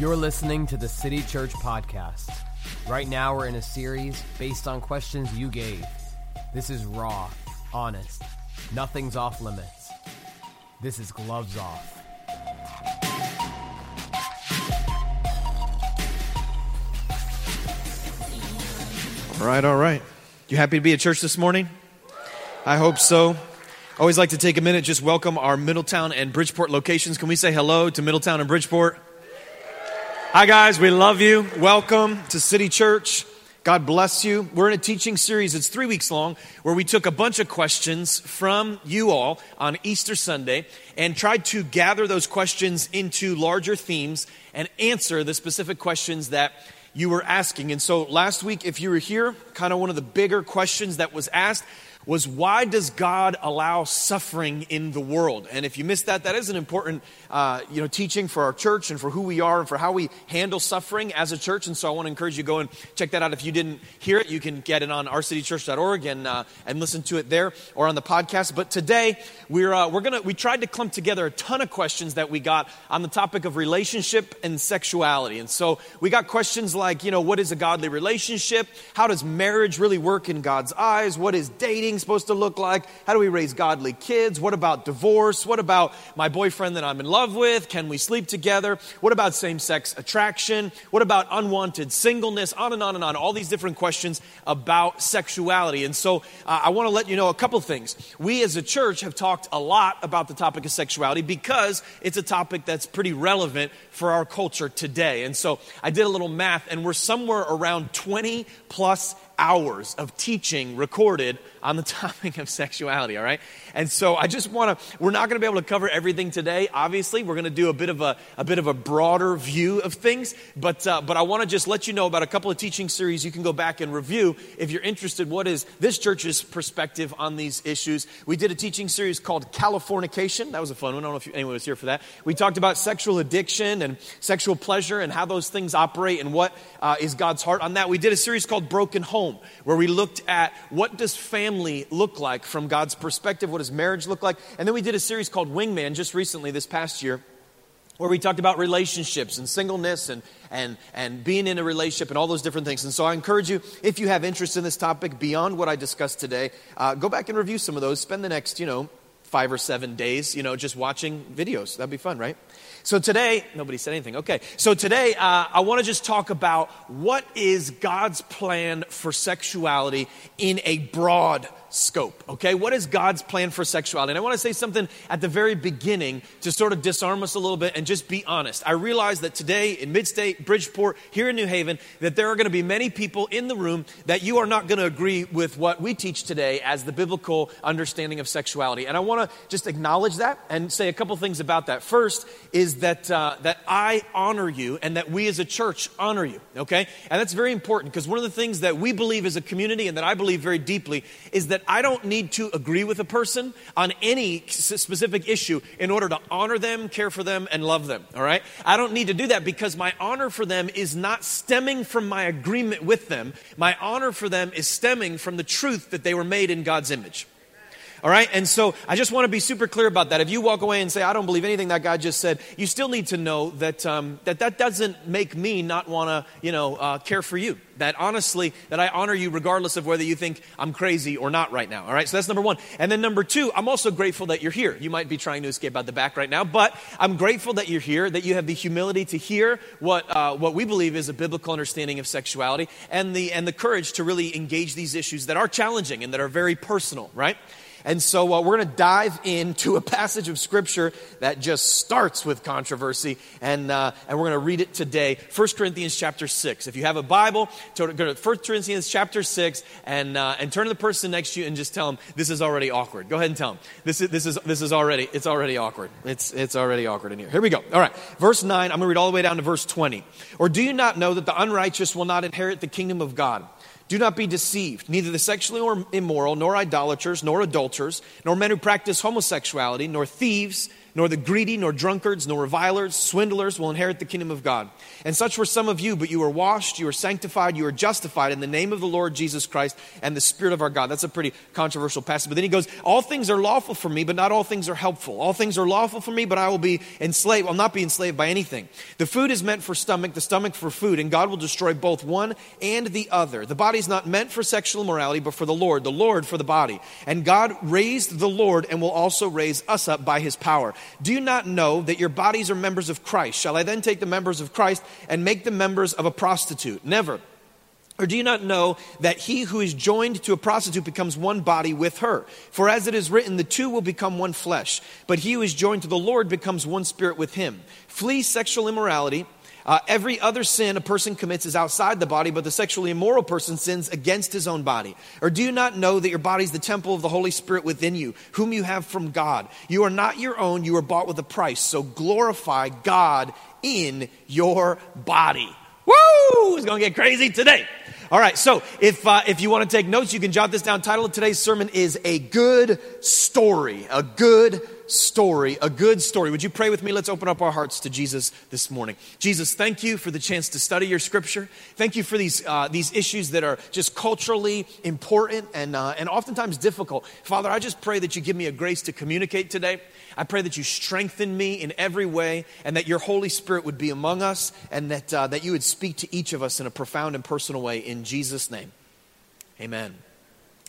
You're listening to the City Church Podcast. Right now, we're in a series based on questions you gave. This is raw, honest, nothing's off limits. This is Gloves Off. All right, all right. You happy to be at church this morning? I hope so. Always like to take a minute, just welcome our Middletown and Bridgeport locations. Can we say hello to Middletown and Bridgeport? Hi, guys. We love you. Welcome to City Church. God bless you. We're in a teaching series. It's three weeks long where we took a bunch of questions from you all on Easter Sunday and tried to gather those questions into larger themes and answer the specific questions that you were asking. And so last week, if you were here, kind of one of the bigger questions that was asked was why does God allow suffering in the world? And if you missed that, that is an important uh, you know, teaching for our church and for who we are and for how we handle suffering as a church. And so I want to encourage you to go and check that out. If you didn't hear it, you can get it on ourcitychurch.org and, uh, and listen to it there or on the podcast. But today, we're, uh, we're gonna, we tried to clump together a ton of questions that we got on the topic of relationship and sexuality. And so we got questions like, you know, what is a godly relationship? How does marriage really work in God's eyes? What is dating? Supposed to look like? How do we raise godly kids? What about divorce? What about my boyfriend that I'm in love with? Can we sleep together? What about same sex attraction? What about unwanted singleness? On and on and on. All these different questions about sexuality. And so uh, I want to let you know a couple things. We as a church have talked a lot about the topic of sexuality because it's a topic that's pretty relevant for our culture today. And so I did a little math, and we're somewhere around 20 plus hours of teaching recorded on the topic of sexuality, all right? And so I just want to, we're not going to be able to cover everything today, obviously. We're going to do a bit of a, a bit of a broader view of things, but, uh, but I want to just let you know about a couple of teaching series you can go back and review if you're interested. What is this church's perspective on these issues? We did a teaching series called Californication. That was a fun one. I don't know if anyone was here for that. We talked about sexual addiction and sexual pleasure and how those things operate and what uh, is God's heart on that. We did a series called Broken Home, where we looked at what does family look like from God's perspective, what does marriage look like, and then we did a series called Wingman just recently this past year where we talked about relationships and singleness and, and, and being in a relationship and all those different things. And so I encourage you, if you have interest in this topic beyond what I discussed today, uh, go back and review some of those. Spend the next, you know, five or seven days, you know, just watching videos. That'd be fun, right? So today, nobody said anything. Okay. So today, uh, I want to just talk about what is God's plan for sexuality in a broad scope, okay? What is God's plan for sexuality? And I want to say something at the very beginning to sort of disarm us a little bit and just be honest. I realize that today in Midstate, Bridgeport, here in New Haven, that there are going to be many people in the room that you are not going to agree with what we teach today as the biblical understanding of sexuality. And I want to just acknowledge that and say a couple things about that. First is that, uh, that I honor you and that we as a church honor you, okay? And that's very important because one of the things that we believe as a community and that I believe very deeply is that that I don't need to agree with a person on any specific issue in order to honor them, care for them, and love them. All right? I don't need to do that because my honor for them is not stemming from my agreement with them. My honor for them is stemming from the truth that they were made in God's image. All right? And so I just want to be super clear about that. If you walk away and say, I don't believe anything that guy just said, you still need to know that um, that, that doesn't make me not want to, you know, uh, care for you. That honestly, that I honor you regardless of whether you think I'm crazy or not right now. All right? So that's number one. And then number two, I'm also grateful that you're here. You might be trying to escape out the back right now, but I'm grateful that you're here, that you have the humility to hear what, uh, what we believe is a biblical understanding of sexuality and the, and the courage to really engage these issues that are challenging and that are very personal, right? And so uh, we're going to dive into a passage of Scripture that just starts with controversy, and, uh, and we're going to read it today 1 Corinthians chapter 6. If you have a Bible, go to 1 Corinthians chapter 6 and, uh, and turn to the person next to you and just tell them, this is already awkward. Go ahead and tell them, this is, this is, this is already, it's already awkward. It's, it's already awkward in here. Here we go. All right. Verse 9, I'm going to read all the way down to verse 20. Or do you not know that the unrighteous will not inherit the kingdom of God? Do not be deceived. Neither the sexually immoral, nor idolaters, nor adulterers, nor men who practice homosexuality, nor thieves, nor the greedy, nor drunkards, nor revilers, swindlers will inherit the kingdom of God. And such were some of you, but you were washed, you were sanctified, you were justified in the name of the Lord Jesus Christ and the Spirit of our God. That's a pretty controversial passage. But then he goes, All things are lawful for me, but not all things are helpful. All things are lawful for me, but I will be enslaved. I'll not be enslaved by anything. The food is meant for stomach, the stomach for food, and God will destroy both one and the other. The body is not meant for sexual immorality, but for the Lord, the Lord for the body. And God raised the Lord and will also raise us up by his power. Do you not know that your bodies are members of Christ? Shall I then take the members of Christ and make them members of a prostitute? Never. Or do you not know that he who is joined to a prostitute becomes one body with her? For as it is written, the two will become one flesh. But he who is joined to the Lord becomes one spirit with him. Flee sexual immorality. Uh, every other sin a person commits is outside the body, but the sexually immoral person sins against his own body. Or do you not know that your body is the temple of the Holy Spirit within you, whom you have from God? You are not your own, you are bought with a price. So glorify God in your body. Woo! It's going to get crazy today. All right, so if, uh, if you want to take notes, you can jot this down. Title of today's sermon is A Good Story. A Good story, a good story. Would you pray with me? Let's open up our hearts to Jesus this morning. Jesus, thank you for the chance to study your scripture. Thank you for these, uh, these issues that are just culturally important and, uh, and oftentimes difficult. Father, I just pray that you give me a grace to communicate today. I pray that you strengthen me in every way and that your Holy Spirit would be among us and that, uh, that you would speak to each of us in a profound and personal way. In Jesus' name, amen.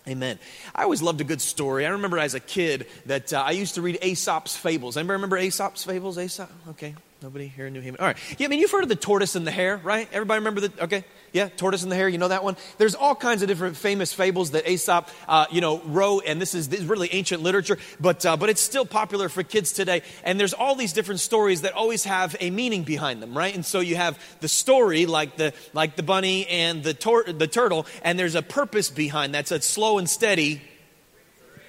Amen. I always loved a good story. I remember as a kid that uh, I used to read Aesop's Fables. Anybody remember Aesop's Fables? Aesop? Okay. Nobody here in New Haven. All right. Yeah, I mean, you've heard of the tortoise and the hare, right? Everybody remember the, okay? Yeah, tortoise and the hare, you know that one? There's all kinds of different famous fables that Aesop, uh, you know, wrote, and this is, this is really ancient literature, but, uh, but it's still popular for kids today. And there's all these different stories that always have a meaning behind them, right? And so you have the story, like the, like the bunny and the, tor- the turtle, and there's a purpose behind that. So it's slow and steady,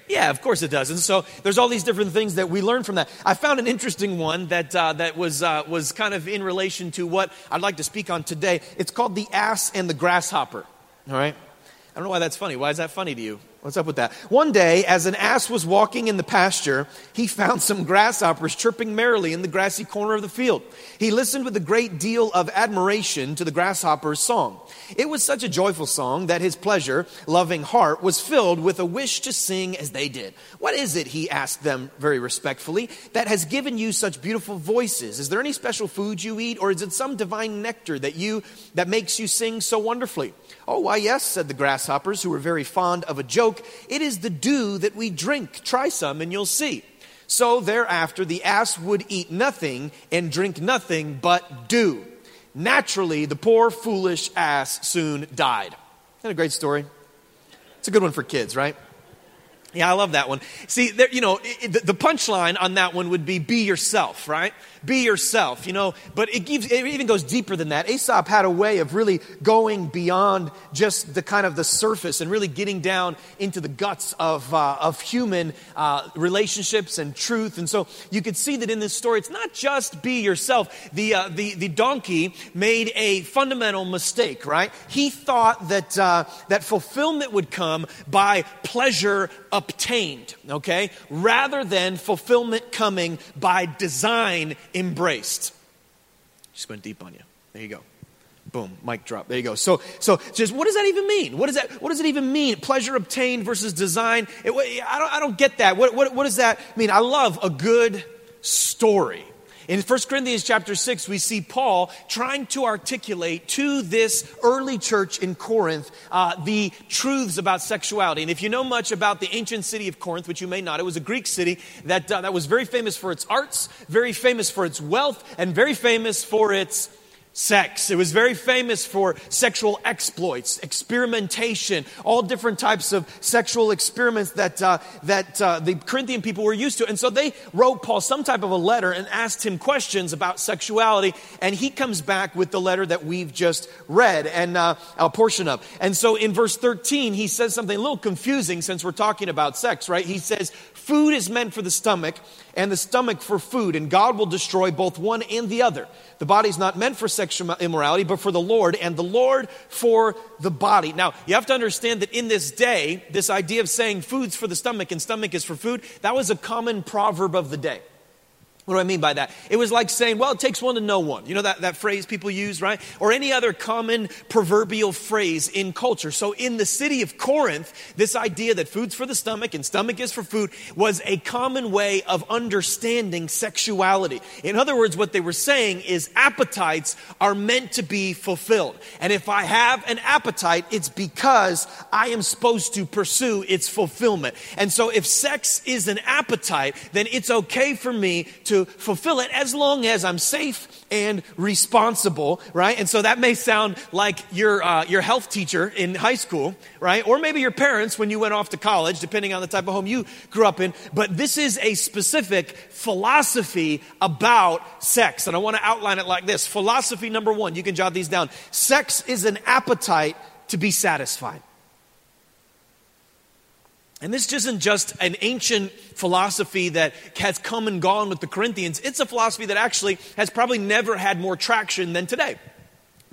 yeah, of course it does. And so there's all these different things that we learn from that. I found an interesting one that, uh, that was, uh, was kind of in relation to what I'd like to speak on today. It's called The Ass and the Grasshopper. All right? I don't know why that's funny. Why is that funny to you? What's up with that? One day, as an ass was walking in the pasture, he found some grasshoppers chirping merrily in the grassy corner of the field. He listened with a great deal of admiration to the grasshopper's song. It was such a joyful song that his pleasure loving heart was filled with a wish to sing as they did. What is it, he asked them very respectfully, that has given you such beautiful voices? Is there any special food you eat, or is it some divine nectar that you that makes you sing so wonderfully? Oh, why, yes, said the grasshoppers, who were very fond of a joke. It is the dew that we drink. Try some and you'll see. So thereafter, the ass would eat nothing and drink nothing but dew. Naturally, the poor, foolish ass soon died. Isn't a great story? It's a good one for kids, right? Yeah, I love that one. See, there, you know, it, the punchline on that one would be be yourself, right? Be yourself, you know, but it, gives, it even goes deeper than that. Aesop had a way of really going beyond just the kind of the surface and really getting down into the guts of, uh, of human uh, relationships and truth. And so you could see that in this story, it's not just be yourself. The, uh, the, the donkey made a fundamental mistake, right? He thought that, uh, that fulfillment would come by pleasure obtained, okay, rather than fulfillment coming by design embraced. Just went deep on you. There you go. Boom, mic drop. There you go. So, so just what does that even mean? What does that, what does it even mean? Pleasure obtained versus design? It, I, don't, I don't get that. What, what, what does that mean? I love a good story. In 1 Corinthians chapter 6, we see Paul trying to articulate to this early church in Corinth uh, the truths about sexuality. And if you know much about the ancient city of Corinth, which you may not, it was a Greek city that, uh, that was very famous for its arts, very famous for its wealth, and very famous for its sex. It was very famous for sexual exploits, experimentation, all different types of sexual experiments that, uh, that uh, the Corinthian people were used to. And so they wrote Paul some type of a letter and asked him questions about sexuality. And he comes back with the letter that we've just read and uh, a portion of. And so in verse 13, he says something a little confusing since we're talking about sex, right? He says, Food is meant for the stomach, and the stomach for food, and God will destroy both one and the other. The body is not meant for sexual immorality, but for the Lord, and the Lord for the body. Now, you have to understand that in this day, this idea of saying food's for the stomach and stomach is for food, that was a common proverb of the day. What do I mean by that? It was like saying, well, it takes one to know one. You know that, that phrase people use, right? Or any other common proverbial phrase in culture. So in the city of Corinth, this idea that food's for the stomach and stomach is for food was a common way of understanding sexuality. In other words, what they were saying is appetites are meant to be fulfilled. And if I have an appetite, it's because I am supposed to pursue its fulfillment. And so if sex is an appetite, then it's okay for me to to fulfill it as long as I'm safe and responsible, right? And so that may sound like your, uh, your health teacher in high school, right? Or maybe your parents when you went off to college, depending on the type of home you grew up in. But this is a specific philosophy about sex. And I want to outline it like this. Philosophy number one, you can jot these down. Sex is an appetite to be satisfied. And this isn't just an ancient philosophy that has come and gone with the Corinthians. It's a philosophy that actually has probably never had more traction than today.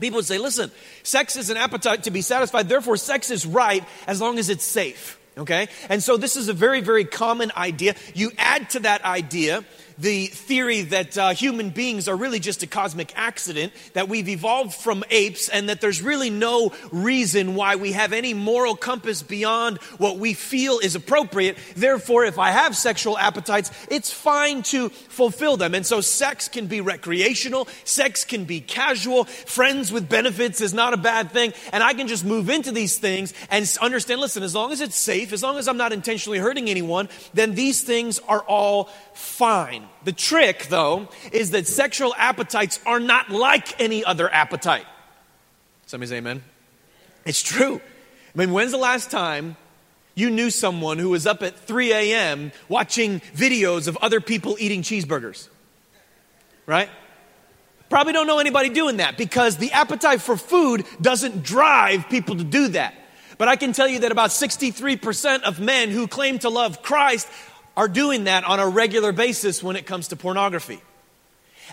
People would say, listen, sex is an appetite to be satisfied, therefore, sex is right as long as it's safe. Okay? And so this is a very, very common idea. You add to that idea the theory that uh, human beings are really just a cosmic accident, that we've evolved from apes, and that there's really no reason why we have any moral compass beyond what we feel is appropriate. Therefore, if I have sexual appetites, it's fine to fulfill them. And so, sex can be recreational, sex can be casual, friends with benefits is not a bad thing, and I can just move into these things and understand listen, as long as it's safe, as long as I'm not intentionally hurting anyone, then these things are all fine. The trick, though, is that sexual appetites are not like any other appetite. Somebody say amen. It's true. I mean, when's the last time you knew someone who was up at 3 a.m. watching videos of other people eating cheeseburgers? Right? Probably don't know anybody doing that because the appetite for food doesn't drive people to do that. But I can tell you that about 63% of men who claim to love Christ are doing that on a regular basis when it comes to pornography.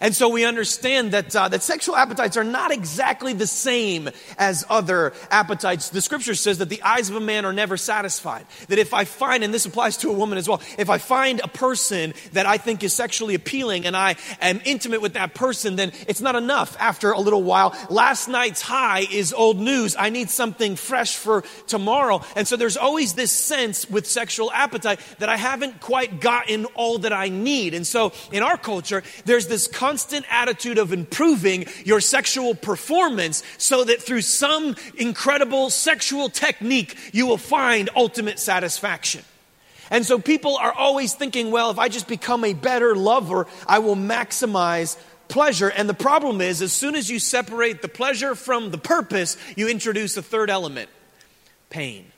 And so we understand that, uh, that sexual appetites are not exactly the same as other appetites. The scripture says that the eyes of a man are never satisfied. That if I find, and this applies to a woman as well, if I find a person that I think is sexually appealing and I am intimate with that person, then it's not enough after a little while. Last night's high is old news. I need something fresh for tomorrow. And so there's always this sense with sexual appetite that I haven't quite gotten all that I need. And so in our culture, there's this constant attitude of improving your sexual performance so that through some incredible sexual technique, you will find ultimate satisfaction. And so people are always thinking, well, if I just become a better lover, I will maximize pleasure. And the problem is, as soon as you separate the pleasure from the purpose, you introduce a third element pain.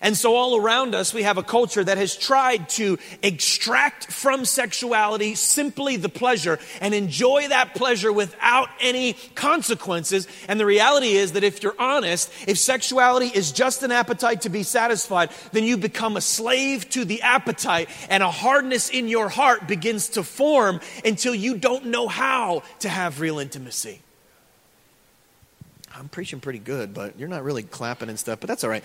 And so, all around us, we have a culture that has tried to extract from sexuality simply the pleasure and enjoy that pleasure without any consequences. And the reality is that if you're honest, if sexuality is just an appetite to be satisfied, then you become a slave to the appetite, and a hardness in your heart begins to form until you don't know how to have real intimacy. I'm preaching pretty good, but you're not really clapping and stuff, but that's all right.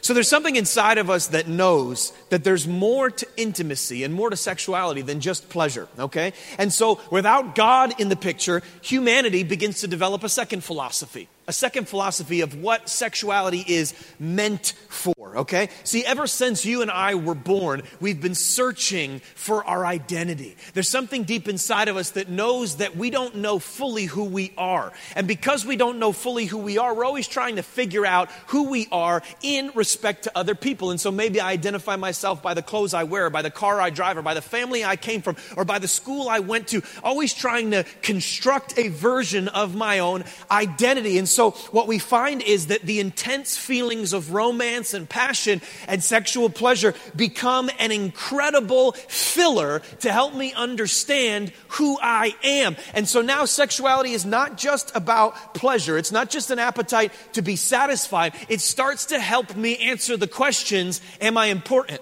So there's something inside of us that knows that there's more to intimacy and more to sexuality than just pleasure, okay? And so without God in the picture, humanity begins to develop a second philosophy a second philosophy of what sexuality is meant for, okay? See, ever since you and I were born, we've been searching for our identity. There's something deep inside of us that knows that we don't know fully who we are. And because we don't know fully who we are, we're always trying to figure out who we are in respect to other people. And so maybe I identify myself by the clothes I wear, by the car I drive, or by the family I came from, or by the school I went to, always trying to construct a version of my own identity. And so, what we find is that the intense feelings of romance and passion and sexual pleasure become an incredible filler to help me understand who I am. And so now sexuality is not just about pleasure, it's not just an appetite to be satisfied. It starts to help me answer the questions Am I important?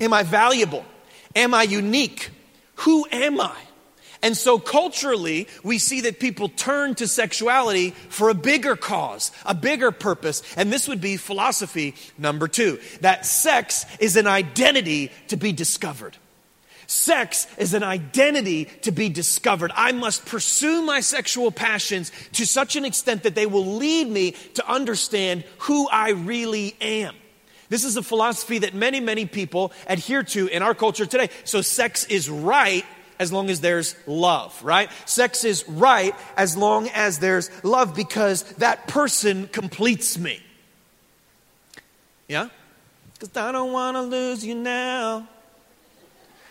Am I valuable? Am I unique? Who am I? And so culturally, we see that people turn to sexuality for a bigger cause, a bigger purpose. And this would be philosophy number two that sex is an identity to be discovered. Sex is an identity to be discovered. I must pursue my sexual passions to such an extent that they will lead me to understand who I really am. This is a philosophy that many, many people adhere to in our culture today. So, sex is right as long as there's love, right? Sex is right as long as there's love because that person completes me. Yeah? Because I don't want to lose you now.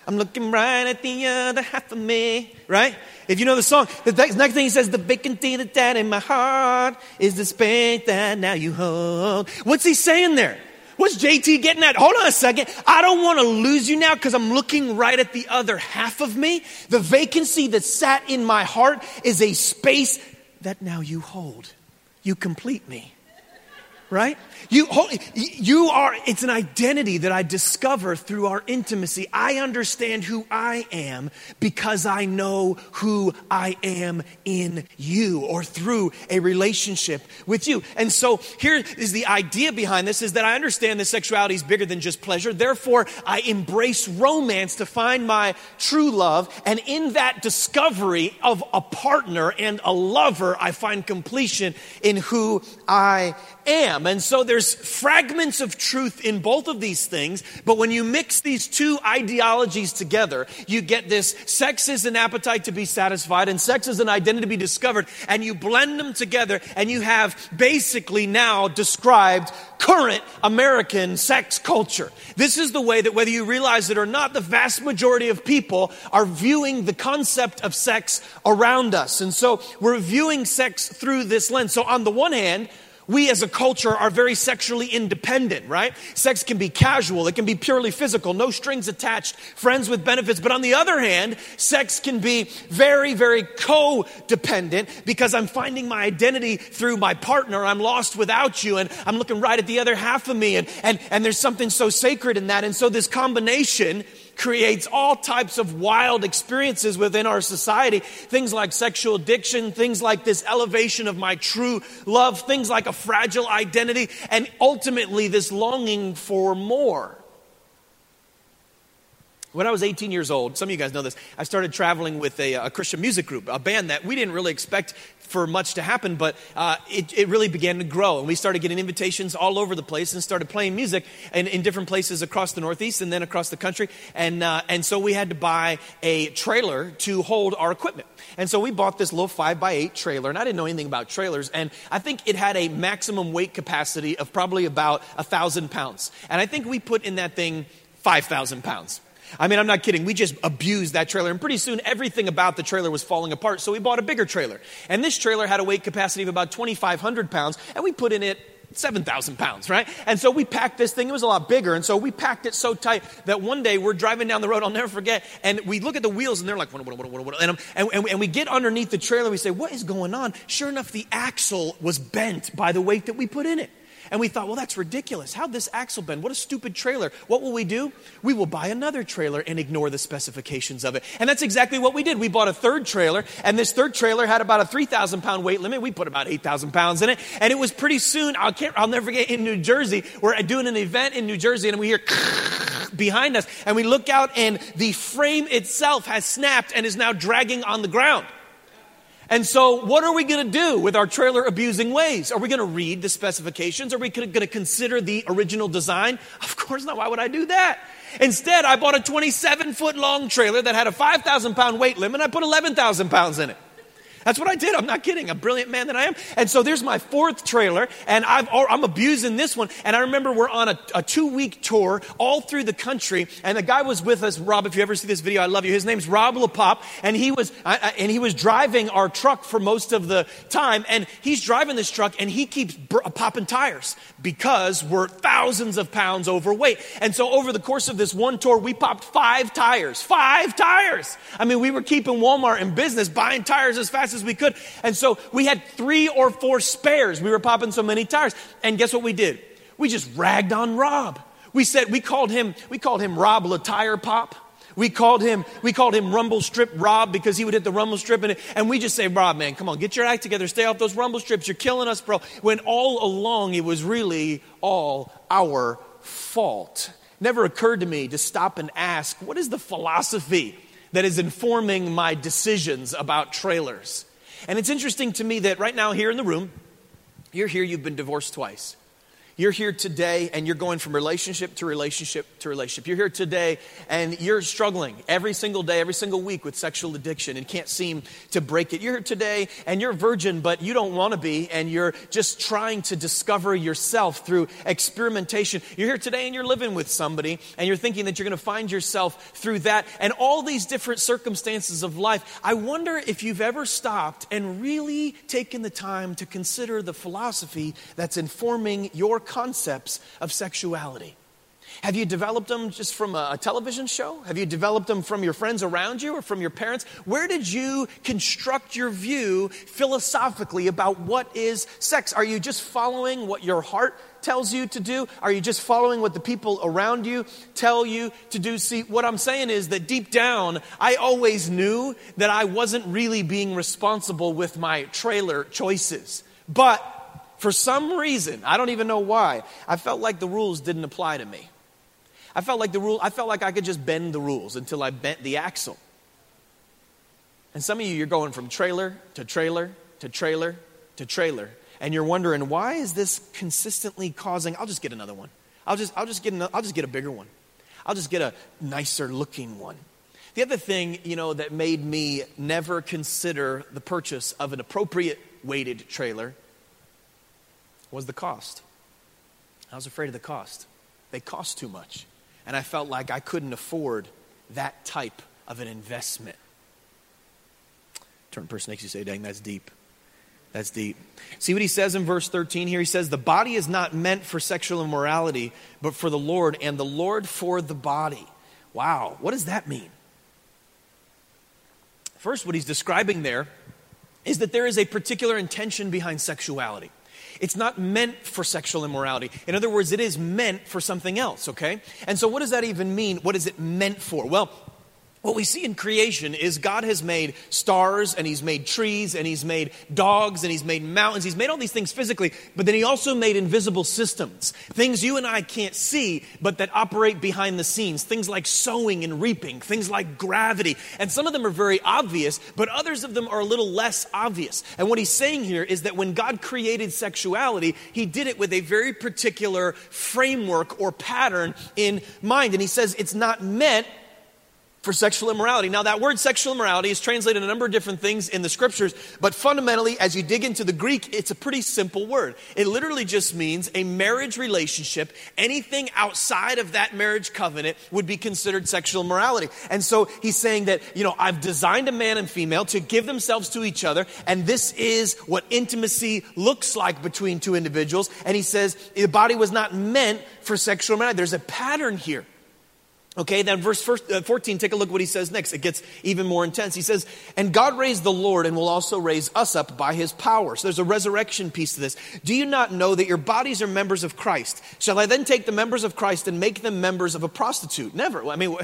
I'm looking right at the other half of me, right? If you know the song, the next thing he says, the vacancy that's down in my heart is the space that now you hold. What's he saying there? What's JT getting at? Hold on a second. I don't want to lose you now because I'm looking right at the other half of me. The vacancy that sat in my heart is a space that now you hold. You complete me right? You, you are, it's an identity that I discover through our intimacy. I understand who I am because I know who I am in you or through a relationship with you. And so here is the idea behind this is that I understand that sexuality is bigger than just pleasure. Therefore, I embrace romance to find my true love. And in that discovery of a partner and a lover, I find completion in who I am. And so there's fragments of truth in both of these things, but when you mix these two ideologies together, you get this sex is an appetite to be satisfied and sex is an identity to be discovered, and you blend them together and you have basically now described current American sex culture. This is the way that whether you realize it or not, the vast majority of people are viewing the concept of sex around us. And so we're viewing sex through this lens. So on the one hand, we as a culture are very sexually independent, right? Sex can be casual, it can be purely physical, no strings attached, friends with benefits. But on the other hand, sex can be very, very codependent because I'm finding my identity through my partner. I'm lost without you, and I'm looking right at the other half of me, and, and, and there's something so sacred in that. And so this combination creates all types of wild experiences within our society. Things like sexual addiction, things like this elevation of my true love, things like a fragile identity, and ultimately this longing for more. When I was 18 years old, some of you guys know this, I started traveling with a, a Christian music group, a band that we didn't really expect for much to happen, but uh, it, it, really began to grow. And we started getting invitations all over the place and started playing music in, in different places across the Northeast and then across the country. And, uh, and so we had to buy a trailer to hold our equipment. And so we bought this little 5 by 8 trailer, and I didn't know anything about trailers. And I think it had a maximum weight capacity of probably about a 1,000 pounds. And I think we put in that thing 5,000 pounds. I mean, I'm not kidding. We just abused that trailer, and pretty soon everything about the trailer was falling apart. So we bought a bigger trailer. And this trailer had a weight capacity of about 2,500 pounds, and we put in it 7,000 pounds, right? And so we packed this thing. It was a lot bigger. And so we packed it so tight that one day we're driving down the road, I'll never forget, and we look at the wheels and they're like, and, um, and, and, and we get underneath the trailer. We say, What is going on? Sure enough, the axle was bent by the weight that we put in it. And we thought, well, that's ridiculous. How'd this axle bend? What a stupid trailer. What will we do? We will buy another trailer and ignore the specifications of it. And that's exactly what we did. We bought a third trailer, and this third trailer had about a 3,000 pound weight limit. We put about 8,000 pounds in it. And it was pretty soon, I'll, I'll never forget, in New Jersey, we're doing an event in New Jersey, and we hear behind us, and we look out, and the frame itself has snapped and is now dragging on the ground. And so, what are we going to do with our trailer abusing ways? Are we going to read the specifications? Are we going to consider the original design? Of course not. Why would I do that? Instead, I bought a 27 foot long trailer that had a 5,000 pound weight limit. I put 11,000 pounds in it. That's what I did. I'm not kidding. A brilliant man that I am. And so there's my fourth trailer, and i am abusing this one. And I remember we're on a, a two week tour all through the country, and the guy was with us. Rob, if you ever see this video, I love you. His name's Rob LaPop, and he was I, I, and he was driving our truck for most of the time. And he's driving this truck, and he keeps br- popping tires because we're thousands of pounds overweight. And so over the course of this one tour, we popped five tires. Five tires. I mean, we were keeping Walmart in business, buying tires as fast as we could. And so we had three or four spares. We were popping so many tires. And guess what we did? We just ragged on Rob. We said, we called him, we called him Rob Tire Pop. We called him, we called him Rumble Strip Rob because he would hit the rumble strip and, and we just say, Rob, man, come on, get your act together, stay off those rumble strips. You're killing us, bro. When all along it was really all our fault. never occurred to me to stop and ask, what is the philosophy that is informing my decisions about trailers? And it's interesting to me that right now, here in the room, you're here, you've been divorced twice. You're here today and you're going from relationship to relationship to relationship. You're here today and you're struggling every single day, every single week with sexual addiction and can't seem to break it. You're here today and you're virgin, but you don't want to be and you're just trying to discover yourself through experimentation. You're here today and you're living with somebody and you're thinking that you're going to find yourself through that and all these different circumstances of life. I wonder if you've ever stopped and really taken the time to consider the philosophy that's informing your concepts of sexuality? Have you developed them just from a television show? Have you developed them from your friends around you or from your parents? Where did you construct your view philosophically about what is sex? Are you just following what your heart tells you to do? Are you just following what the people around you tell you to do? See, what I'm saying is that deep down, I always knew that I wasn't really being responsible with my trailer choices. But for some reason, I don't even know why, I felt like the rules didn't apply to me. I felt like the rule, I felt like I could just bend the rules until I bent the axle. And some of you, you're going from trailer to trailer to trailer to trailer, and you're wondering why is this consistently causing? I'll just get another one. I'll just, I'll just get, another, I'll just get a bigger one. I'll just get a nicer looking one. The other thing, you know, that made me never consider the purchase of an appropriate weighted trailer was the cost. I was afraid of the cost. They cost too much. And I felt like I couldn't afford that type of an investment. Turn person next to you say, dang, that's deep. That's deep. See what he says in verse 13 here? He says, The body is not meant for sexual immorality, but for the Lord, and the Lord for the body. Wow, what does that mean? First, what he's describing there is that there is a particular intention behind sexuality. It's not meant for sexual immorality. In other words, it is meant for something else, okay? And so, what does that even mean? What is it meant for? Well, what we see in creation is God has made stars and He's made trees and He's made dogs and He's made mountains. He's made all these things physically, but then He also made invisible systems. Things you and I can't see, but that operate behind the scenes. Things like sowing and reaping, things like gravity. And some of them are very obvious, but others of them are a little less obvious. And what He's saying here is that when God created sexuality, He did it with a very particular framework or pattern in mind. And He says it's not meant for sexual immorality. Now, that word sexual immorality is translated a number of different things in the scriptures, but fundamentally, as you dig into the Greek, it's a pretty simple word. It literally just means a marriage relationship. Anything outside of that marriage covenant would be considered sexual immorality. And so he's saying that, you know, I've designed a man and female to give themselves to each other, and this is what intimacy looks like between two individuals. And he says the body was not meant for sexual immorality. There's a pattern here. Okay, then verse uh, 14, take a look what he says next. It gets even more intense. He says, And God raised the Lord and will also raise us up by his power. So there's a resurrection piece to this. Do you not know that your bodies are members of Christ? Shall I then take the members of Christ and make them members of a prostitute? Never. I mean,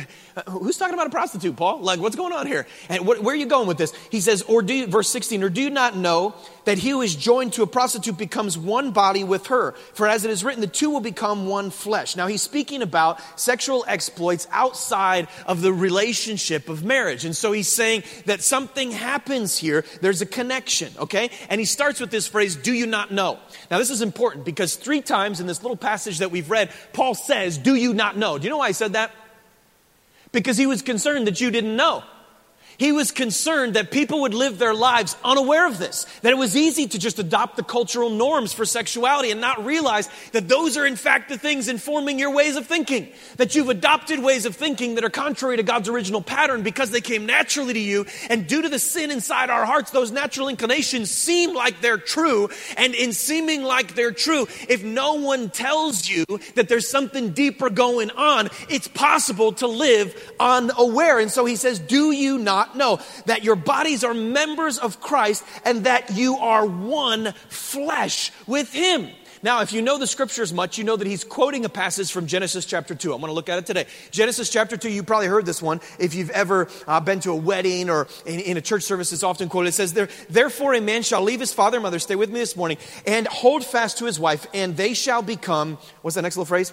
who's talking about a prostitute, Paul? Like, what's going on here? And where are you going with this? He says, Or do you, verse 16, or do you not know that he who is joined to a prostitute becomes one body with her? For as it is written, the two will become one flesh. Now he's speaking about sexual exploits it's outside of the relationship of marriage. And so he's saying that something happens here. There's a connection, okay? And he starts with this phrase, do you not know? Now, this is important because three times in this little passage that we've read, Paul says, do you not know? Do you know why I said that? Because he was concerned that you didn't know. He was concerned that people would live their lives unaware of this, that it was easy to just adopt the cultural norms for sexuality and not realize that those are in fact the things informing your ways of thinking. That you've adopted ways of thinking that are contrary to God's original pattern because they came naturally to you. And due to the sin inside our hearts, those natural inclinations seem like they're true. And in seeming like they're true, if no one tells you that there's something deeper going on, it's possible to live unaware. And so he says, Do you not know that your bodies are members of Christ and that you are one flesh with Him. Now, if you know the scriptures much, you know that he's quoting a passage from Genesis chapter 2. I'm going to look at it today. Genesis chapter 2, you probably heard this one. If you've ever uh, been to a wedding or in, in, a church service, it's often quoted. It says, Therefore, a man shall leave his father and mother, stay with me this morning, and hold fast to his wife, and they shall become, what's that next little phrase?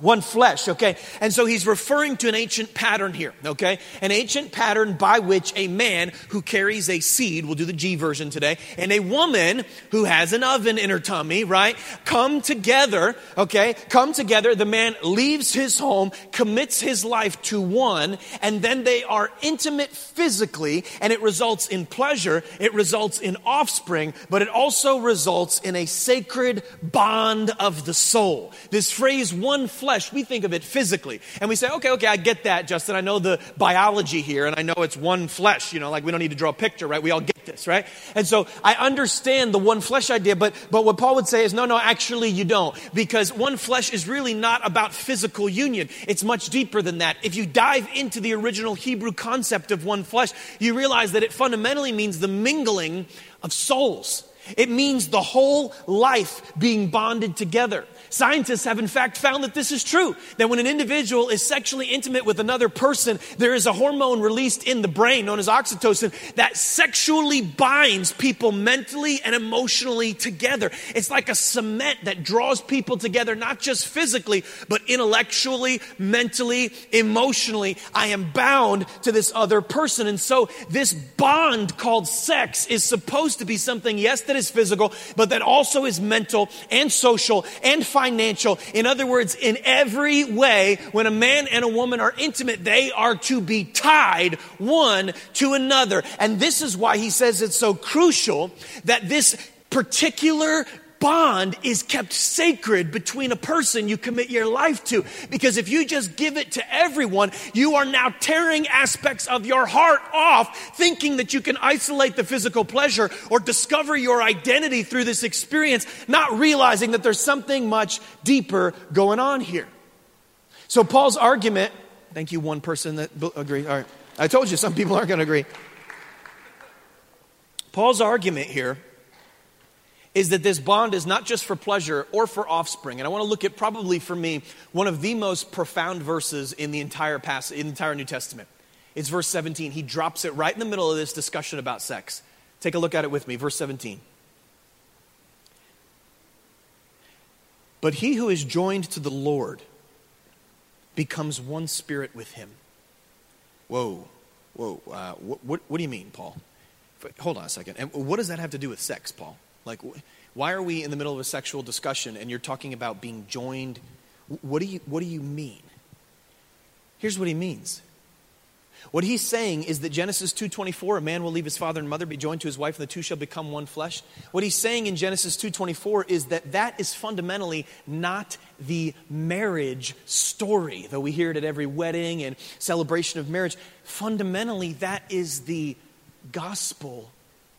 One flesh, okay? And so he's referring to an ancient pattern here, okay? An ancient pattern by which a man who carries a seed, we'll do the G version today, and a woman who has an oven in her tummy, right? Come together, okay? Come together. The man leaves his home, commits his life to one, and then they are intimate physically, and it results in pleasure, it results in offspring, but it also results in a sacred bond of the soul. This phrase, one flesh, flesh, we think of it physically. And we say, okay, okay, I get that, Justin. I know the biology here, and I know it's one flesh. You know, like we don't need to draw a picture, right? We all get this, right? And so I understand the one flesh idea, but, but what Paul would say is, no, no, actually you don't. Because one flesh is really not about physical union. It's much deeper than that. If you dive into the original Hebrew concept of one flesh, you realize that it fundamentally means the mingling of souls. It means the whole life being bonded together. Scientists have, in fact, found that this is true. That when an individual is sexually intimate with another person, there is a hormone released in the brain known as oxytocin that sexually binds people mentally and emotionally together. It's like a cement that draws people together, not just physically, but intellectually, mentally, emotionally. I am bound to this other person. And so, this bond called sex is supposed to be something, yes, that is physical, but that also is mental and social and financial financial. In other words, in every way, when a man and a woman are intimate, they are to be tied one to another. And this is why he says it's so crucial that this particular bond is kept sacred between a person you commit your life to. Because if you just give it to everyone, you are now tearing aspects of your heart off, thinking that you can isolate the physical pleasure or discover your identity through this experience, not realizing that there's something much deeper going on here. So, Paul's argument, thank you, one person that agrees. All right. I told you some people aren't going to agree. Paul's argument here is that this bond is not just for pleasure or for offspring. And I want to look at probably for me one of the most profound verses in the entire passage, in the entire New Testament. It's verse 17. He drops it right in the middle of this discussion about sex. Take a look at it with me. Verse 17. But he who is joined to the Lord becomes one spirit with him. Whoa, whoa. Uh, what, what do you mean, Paul? Hold on a second. And what does that have to do with sex, Paul? Like, why are we in the middle of a sexual discussion and you're talking about being joined? What do you, what do you mean? Here's what he means. What he's saying is that Genesis 2:24 a man will leave his father and mother be joined to his wife and the two shall become one flesh. What he's saying in Genesis 2:24 is that that is fundamentally not the marriage story. Though we hear it at every wedding and celebration of marriage, fundamentally that is the gospel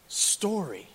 story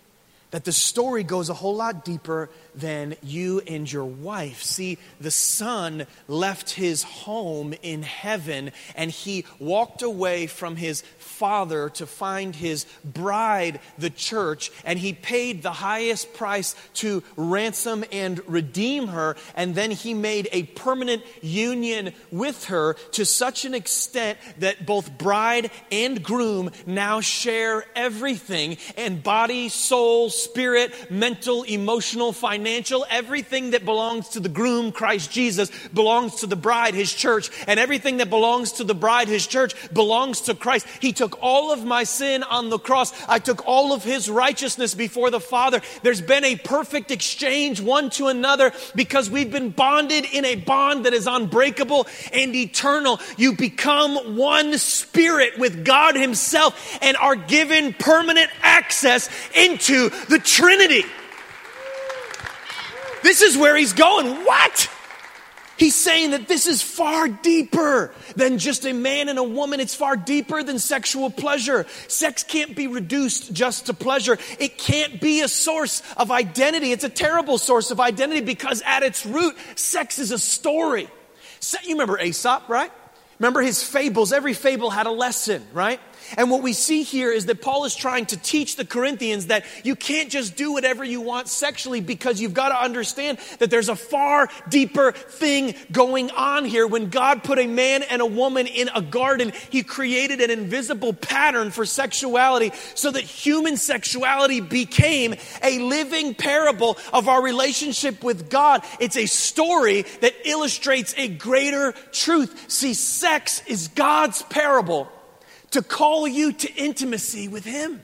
that the story goes a whole lot deeper than you and your wife. See, the son left his home in heaven and he walked away from his father to find his bride, the church, and he paid the highest price to ransom and redeem her. And then he made a permanent union with her to such an extent that both bride and groom now share everything and body, soul, spirit, mental, emotional, financial, everything that belongs to the groom, Christ Jesus, belongs to the bride, his church, and everything that belongs to the bride, his church, belongs to Christ. He took all of my sin on the cross. I took all of his righteousness before the Father. There's been a perfect exchange one to another because we've been bonded in a bond that is unbreakable and eternal. You become one spirit with God himself and are given permanent access into the Trinity. This is where he's going. What? He's saying that this is far deeper than just a man and a woman. It's far deeper than sexual pleasure. Sex can't be reduced just to pleasure. It can't be a source of identity. It's a terrible source of identity because at its root, sex is a story. You remember Aesop, right? Remember his fables? Every fable had a lesson, right? And what we see here is that Paul is trying to teach the Corinthians that you can't just do whatever you want sexually because you've got to understand that there's a far deeper thing going on here. When God put a man and a woman in a garden, he created an invisible pattern for sexuality so that human sexuality became a living parable of our relationship with God. It's a story that illustrates a greater truth. See, sex is God's parable to call you to intimacy with Him.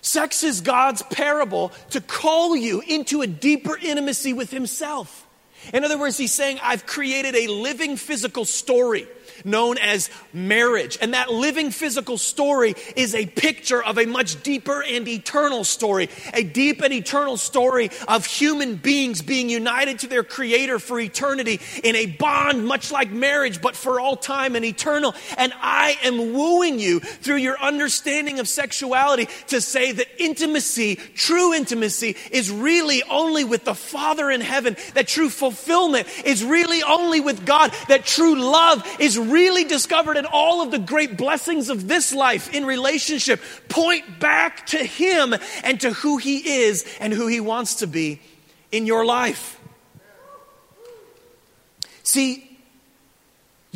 Sex is God's parable to call you into a deeper intimacy with Himself. In other words, He's saying, I've created a living physical story known as marriage. And that living physical story is a picture of a much deeper and eternal story, a deep and eternal story of human beings being united to their Creator for eternity in a bond much like marriage, but for all time and eternal. And I am wooing you through your understanding of sexuality to say that intimacy, true intimacy, is really only with the Father in heaven, that true fulfillment is really only with God, that true love is really discovered in all of the great blessings of this life in relationship point back to Him and to who He is and who He wants to be in your life. See,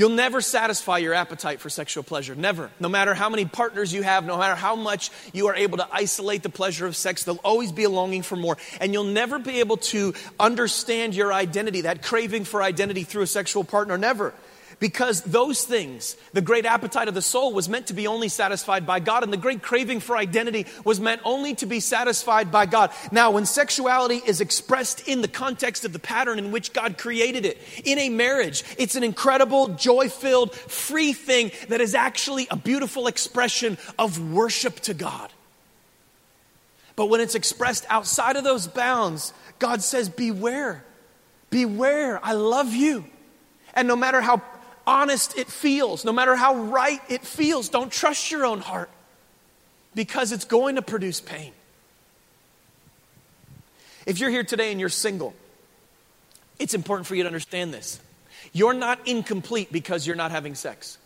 You'll never satisfy your appetite for sexual pleasure. Never. No matter how many partners you have, no matter how much you are able to isolate the pleasure of sex, there'll always be a longing for more. And you'll never be able to understand your identity, that craving for identity through a sexual partner. Never. Because those things, the great appetite of the soul was meant to be only satisfied by God, and the great craving for identity was meant only to be satisfied by God. Now, when sexuality is expressed in the context of the pattern in which God created it, in a marriage, it's an incredible, joy filled, free thing that is actually a beautiful expression of worship to God. But when it's expressed outside of those bounds, God says, Beware, beware, I love you. And no matter how honest it feels, no matter how right it feels, don't trust your own heart because it's going to produce pain. If you're here today and you're single, it's important for you to understand this. You're not incomplete because you're not having sex.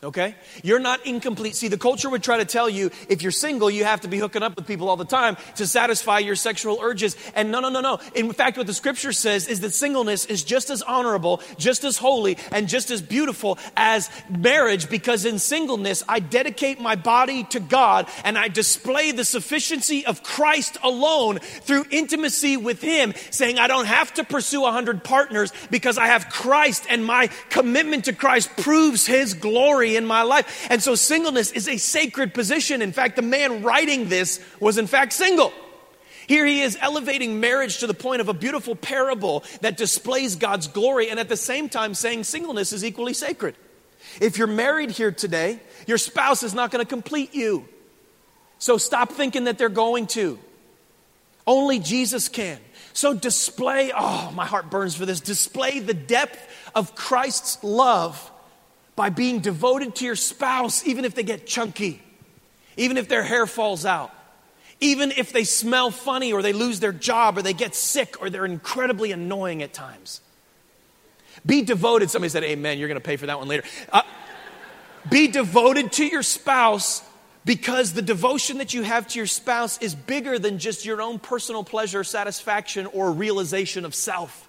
Okay? You're not incomplete. See, the culture would try to tell you if you're single, you have to be hooking up with people all the time to satisfy your sexual urges. And no, no, no, no. In fact, what the scripture says is that singleness is just as honorable, just as holy, and just as beautiful as marriage because in singleness, I dedicate my body to God and I display the sufficiency of Christ alone through intimacy with Him, saying I don't have to pursue a hundred partners because I have Christ and my commitment to Christ proves His glory in my life. And so singleness is a sacred position. In fact, the man writing this was in fact single. Here he is elevating marriage to the point of a beautiful parable that displays God's glory and at the same time saying singleness is equally sacred. If you're married here today, your spouse is not going to complete you. So stop thinking that they're going to. Only Jesus can. So display, oh, my heart burns for this. Display the depth of Christ's love by being devoted to your spouse, even if they get chunky, even if their hair falls out, even if they smell funny or they lose their job or they get sick or they're incredibly annoying at times. Be devoted. Somebody said, Amen. You're going to pay for that one later. Uh, be devoted to your spouse because the devotion that you have to your spouse is bigger than just your own personal pleasure, satisfaction, or realization of self.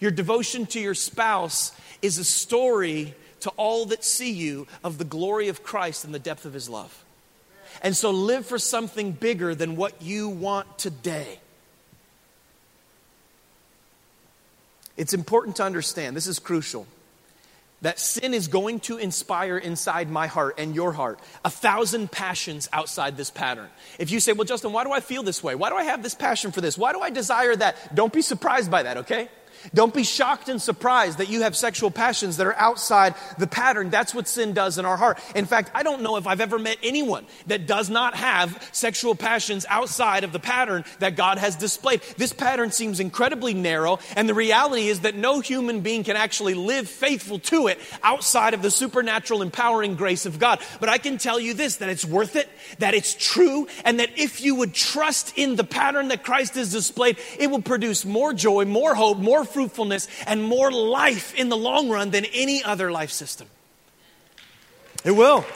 Your devotion to your spouse is a story to all that see you of the glory of Christ and the depth of his love. And so live for something bigger than what you want today. It's important to understand, this is crucial, that sin is going to inspire inside my heart and your heart a thousand passions outside this pattern. If you say, Well, Justin, why do I feel this way? Why do I have this passion for this? Why do I desire that? Don't be surprised by that, okay? Don't be shocked and surprised that you have sexual passions that are outside the pattern. That's what sin does in our heart. In fact, I don't know if I've ever met anyone that does not have sexual passions outside of the pattern that God has displayed. This pattern seems incredibly narrow, and the reality is that no human being can actually live faithful to it outside of the supernatural empowering grace of God. But I can tell you this that it's worth it, that it's true, and that if you would trust in the pattern that Christ has displayed, it will produce more joy, more hope, more fruitfulness and more life in the long run than any other life system. It will.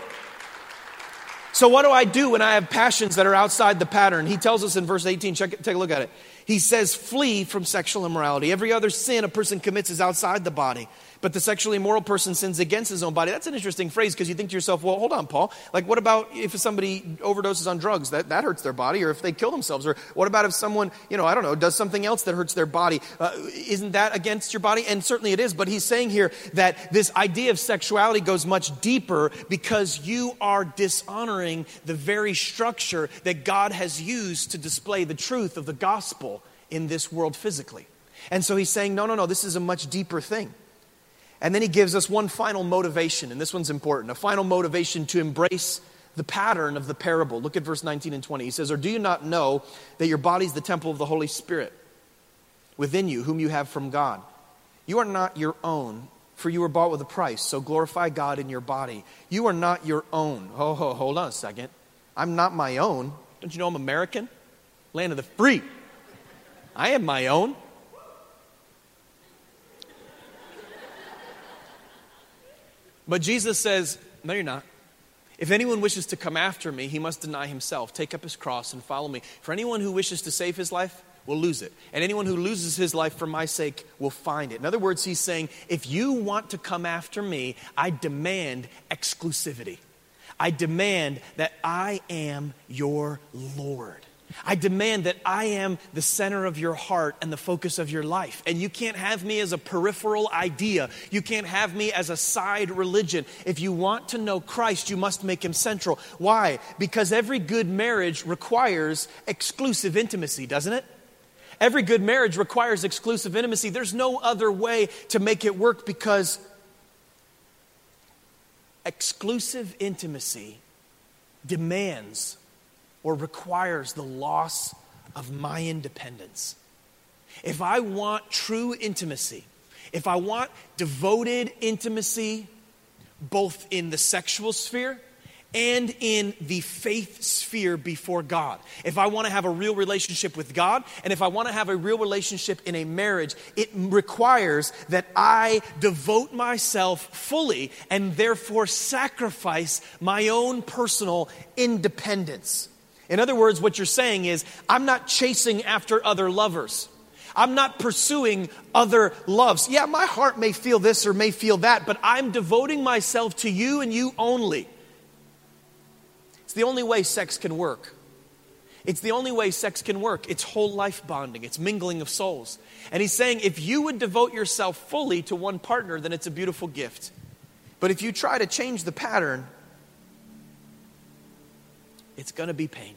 So, what do I do when I have passions that are outside the pattern? He tells us in verse 18, check it, take a look at it. He says, Flee from sexual immorality. Every other sin a person commits is outside the body but the sexually immoral person sins against his own body. That's an interesting phrase because you think to yourself, well, hold on, Paul. Like, what about if somebody overdoses on drugs? That, that hurts their body. Or if they kill themselves? Or what about if someone, you know, I don't know, does something else that hurts their body? Uh, isn't that against your body? And certainly it is. But he's saying here that this idea of sexuality goes much deeper because you are dishonoring the very structure that God has used to display the truth of the gospel in this world physically. And so he's saying, no, no, no, this is a much deeper thing. And then he gives us one final motivation, and this one's important a final motivation to embrace the pattern of the parable. Look at verse 19 and 20. He says, Or do you not know that your body is the temple of the Holy Spirit within you, whom you have from God? You are not your own, for you were bought with a price, so glorify God in your body. You are not your own. Oh, hold on a second. I'm not my own. Don't you know I'm American? Land of the free. I am my own. But Jesus says, No, you're not. If anyone wishes to come after me, he must deny himself, take up his cross, and follow me. For anyone who wishes to save his life will lose it. And anyone who loses his life for my sake will find it. In other words, he's saying, if you want to come after me, I demand exclusivity. I demand that I am your Lord. I demand that I am the center of your heart and the focus of your life. And you can't have me as a peripheral idea. You can't have me as a side religion. If you want to know Christ, you must make him central. Why? Because every good marriage requires exclusive intimacy, doesn't it? Every good marriage requires exclusive intimacy. There's no other way to make it work because exclusive intimacy demands or requires the loss of my independence. If I want true intimacy, if I want devoted intimacy, both in the sexual sphere and in the faith sphere before God. If I want to have a real relationship with God, and if I want to have a real relationship in a marriage, it requires that I devote myself fully and therefore sacrifice my own personal independence. In other words, what you're saying is, I'm not chasing after other lovers. I'm not pursuing other loves. Yeah, my heart may feel this or may feel that, but I'm devoting myself to you and you only. It's the only way sex can work. It's the only way sex can work. It's whole life bonding, it's mingling of souls. And he's saying if you would devote yourself fully to one partner, then it's a beautiful gift. But if you try to change the pattern, it's going to be pain.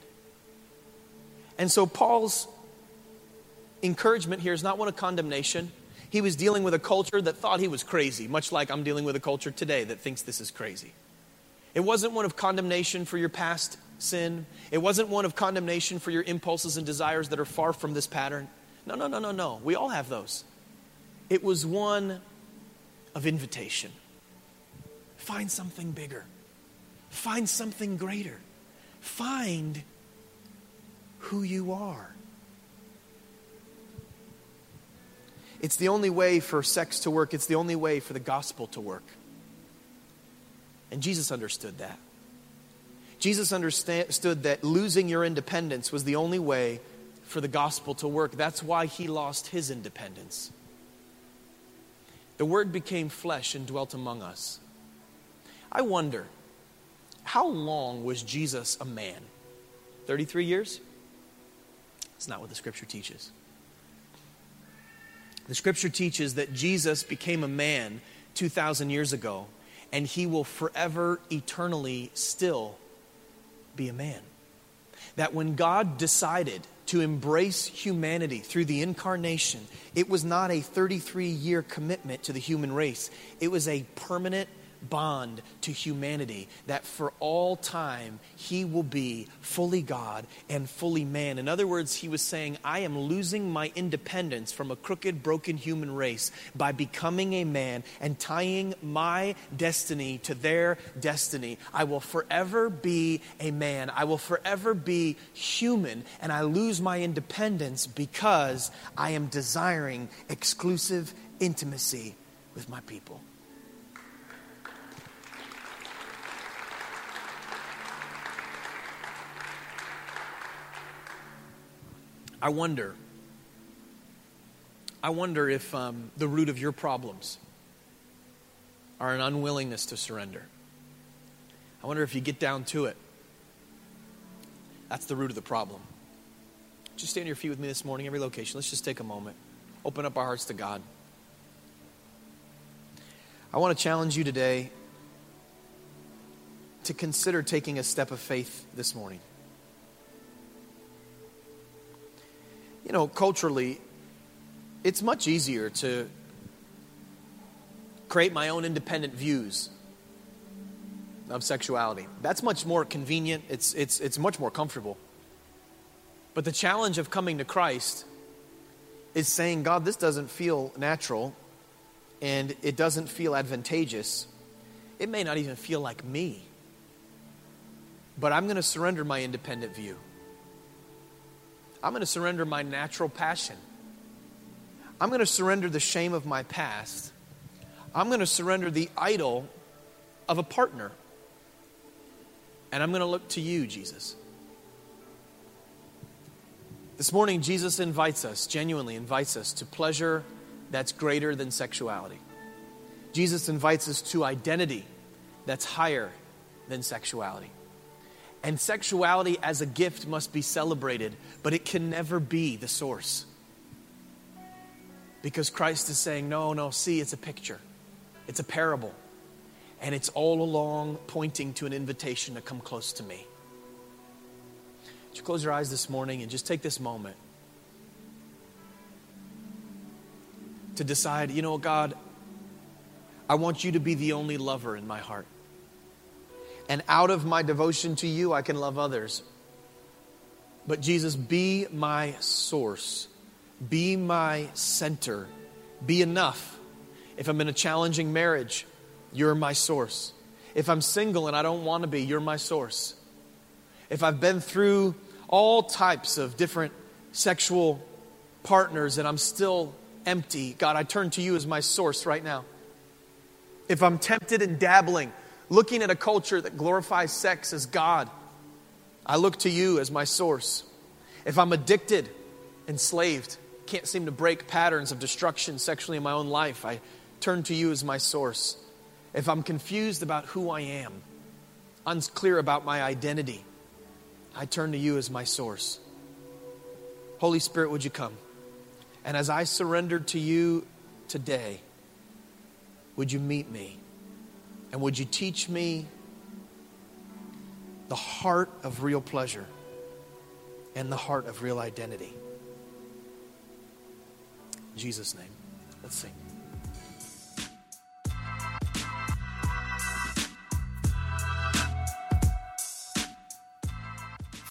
And so Paul's encouragement here is not one of condemnation. He was dealing with a culture that thought he was crazy, much like I'm dealing with a culture today that thinks this is crazy. It wasn't one of condemnation for your past sin. It wasn't one of condemnation for your impulses and desires that are far from this pattern. No, no, no, no, no. We all have those. It was one of invitation. Find something bigger, find something greater. Find who you are. It's the only way for sex to work, it's the only way for the gospel to work. And Jesus understood that. Jesus understood that losing your independence was the only way for the gospel to work. That's why he lost his independence. The word became flesh and dwelt among us. I wonder how long was Jesus a man? 33 years? That's not what the scripture teaches. The scripture teaches that Jesus became a man 2,000 years ago, and he will forever, eternally still be a man. That when God decided to embrace humanity through the incarnation, it was not a 33 year commitment to the human race, it was a permanent bond to humanity that for all time he will be fully God and fully man. In other words, he was saying, I am losing my independence from a crooked, broken human race by becoming a man and tying my destiny to their destiny. I will forever be a man. I will forever be human, and I lose my independence because I am desiring exclusive intimacy with my people. I wonder, I wonder if um, the root of your problems are an unwillingness to surrender. I wonder if you get down to it, that's the root of the problem. Just stand on your feet with me this morning, every location. Let's just take a moment. Open up our hearts to God. I want to challenge you today to consider taking a step of faith this morning. You know, culturally, it's much easier to create my own independent views of sexuality. That's much more convenient, it's, it's, it's much more comfortable. But the challenge of coming to Christ is saying, God, this doesn't feel natural and it doesn't feel advantageous. It may not even feel like me. But I'm going to surrender my independent view. I'm going to surrender my natural passion. I'm going to surrender the shame of my past. I'm going to surrender the idol of a partner. And I'm going to look to you, Jesus. This morning, Jesus invites us, genuinely invites us, to pleasure that's greater than sexuality. Jesus invites us to identity that's higher than sexuality. And sexuality as a gift must be celebrated, but it can never be the source. Because Christ is saying, no, no, see, it's a picture, it's a parable. And it's all along pointing to an invitation to come close to me. Would you close your eyes this morning and just take this moment to decide, you know, God, I want you to be the only lover in my heart. And out of my devotion to you, I can love others. But Jesus, be my source, be my center, be enough. If I'm in a challenging marriage, you're my source. If I'm single and I don't want to be, you're my source. If I've been through all types of different sexual partners and I'm still empty, God, I turn to you as my source right now. If I'm tempted and dabbling, looking at a culture that glorifies sex as God, I look to you as my source. If I'm addicted, enslaved, can't seem to break patterns of destruction sexually in my own life, I turn to you as my source. If I'm confused about who I am, unclear about my identity, I turn to you as my source. Holy Spirit, would you come? And as I surrender to you today, would you meet me? And would you teach me the heart of real pleasure and the heart of real identity? In Jesus' name, let's sing.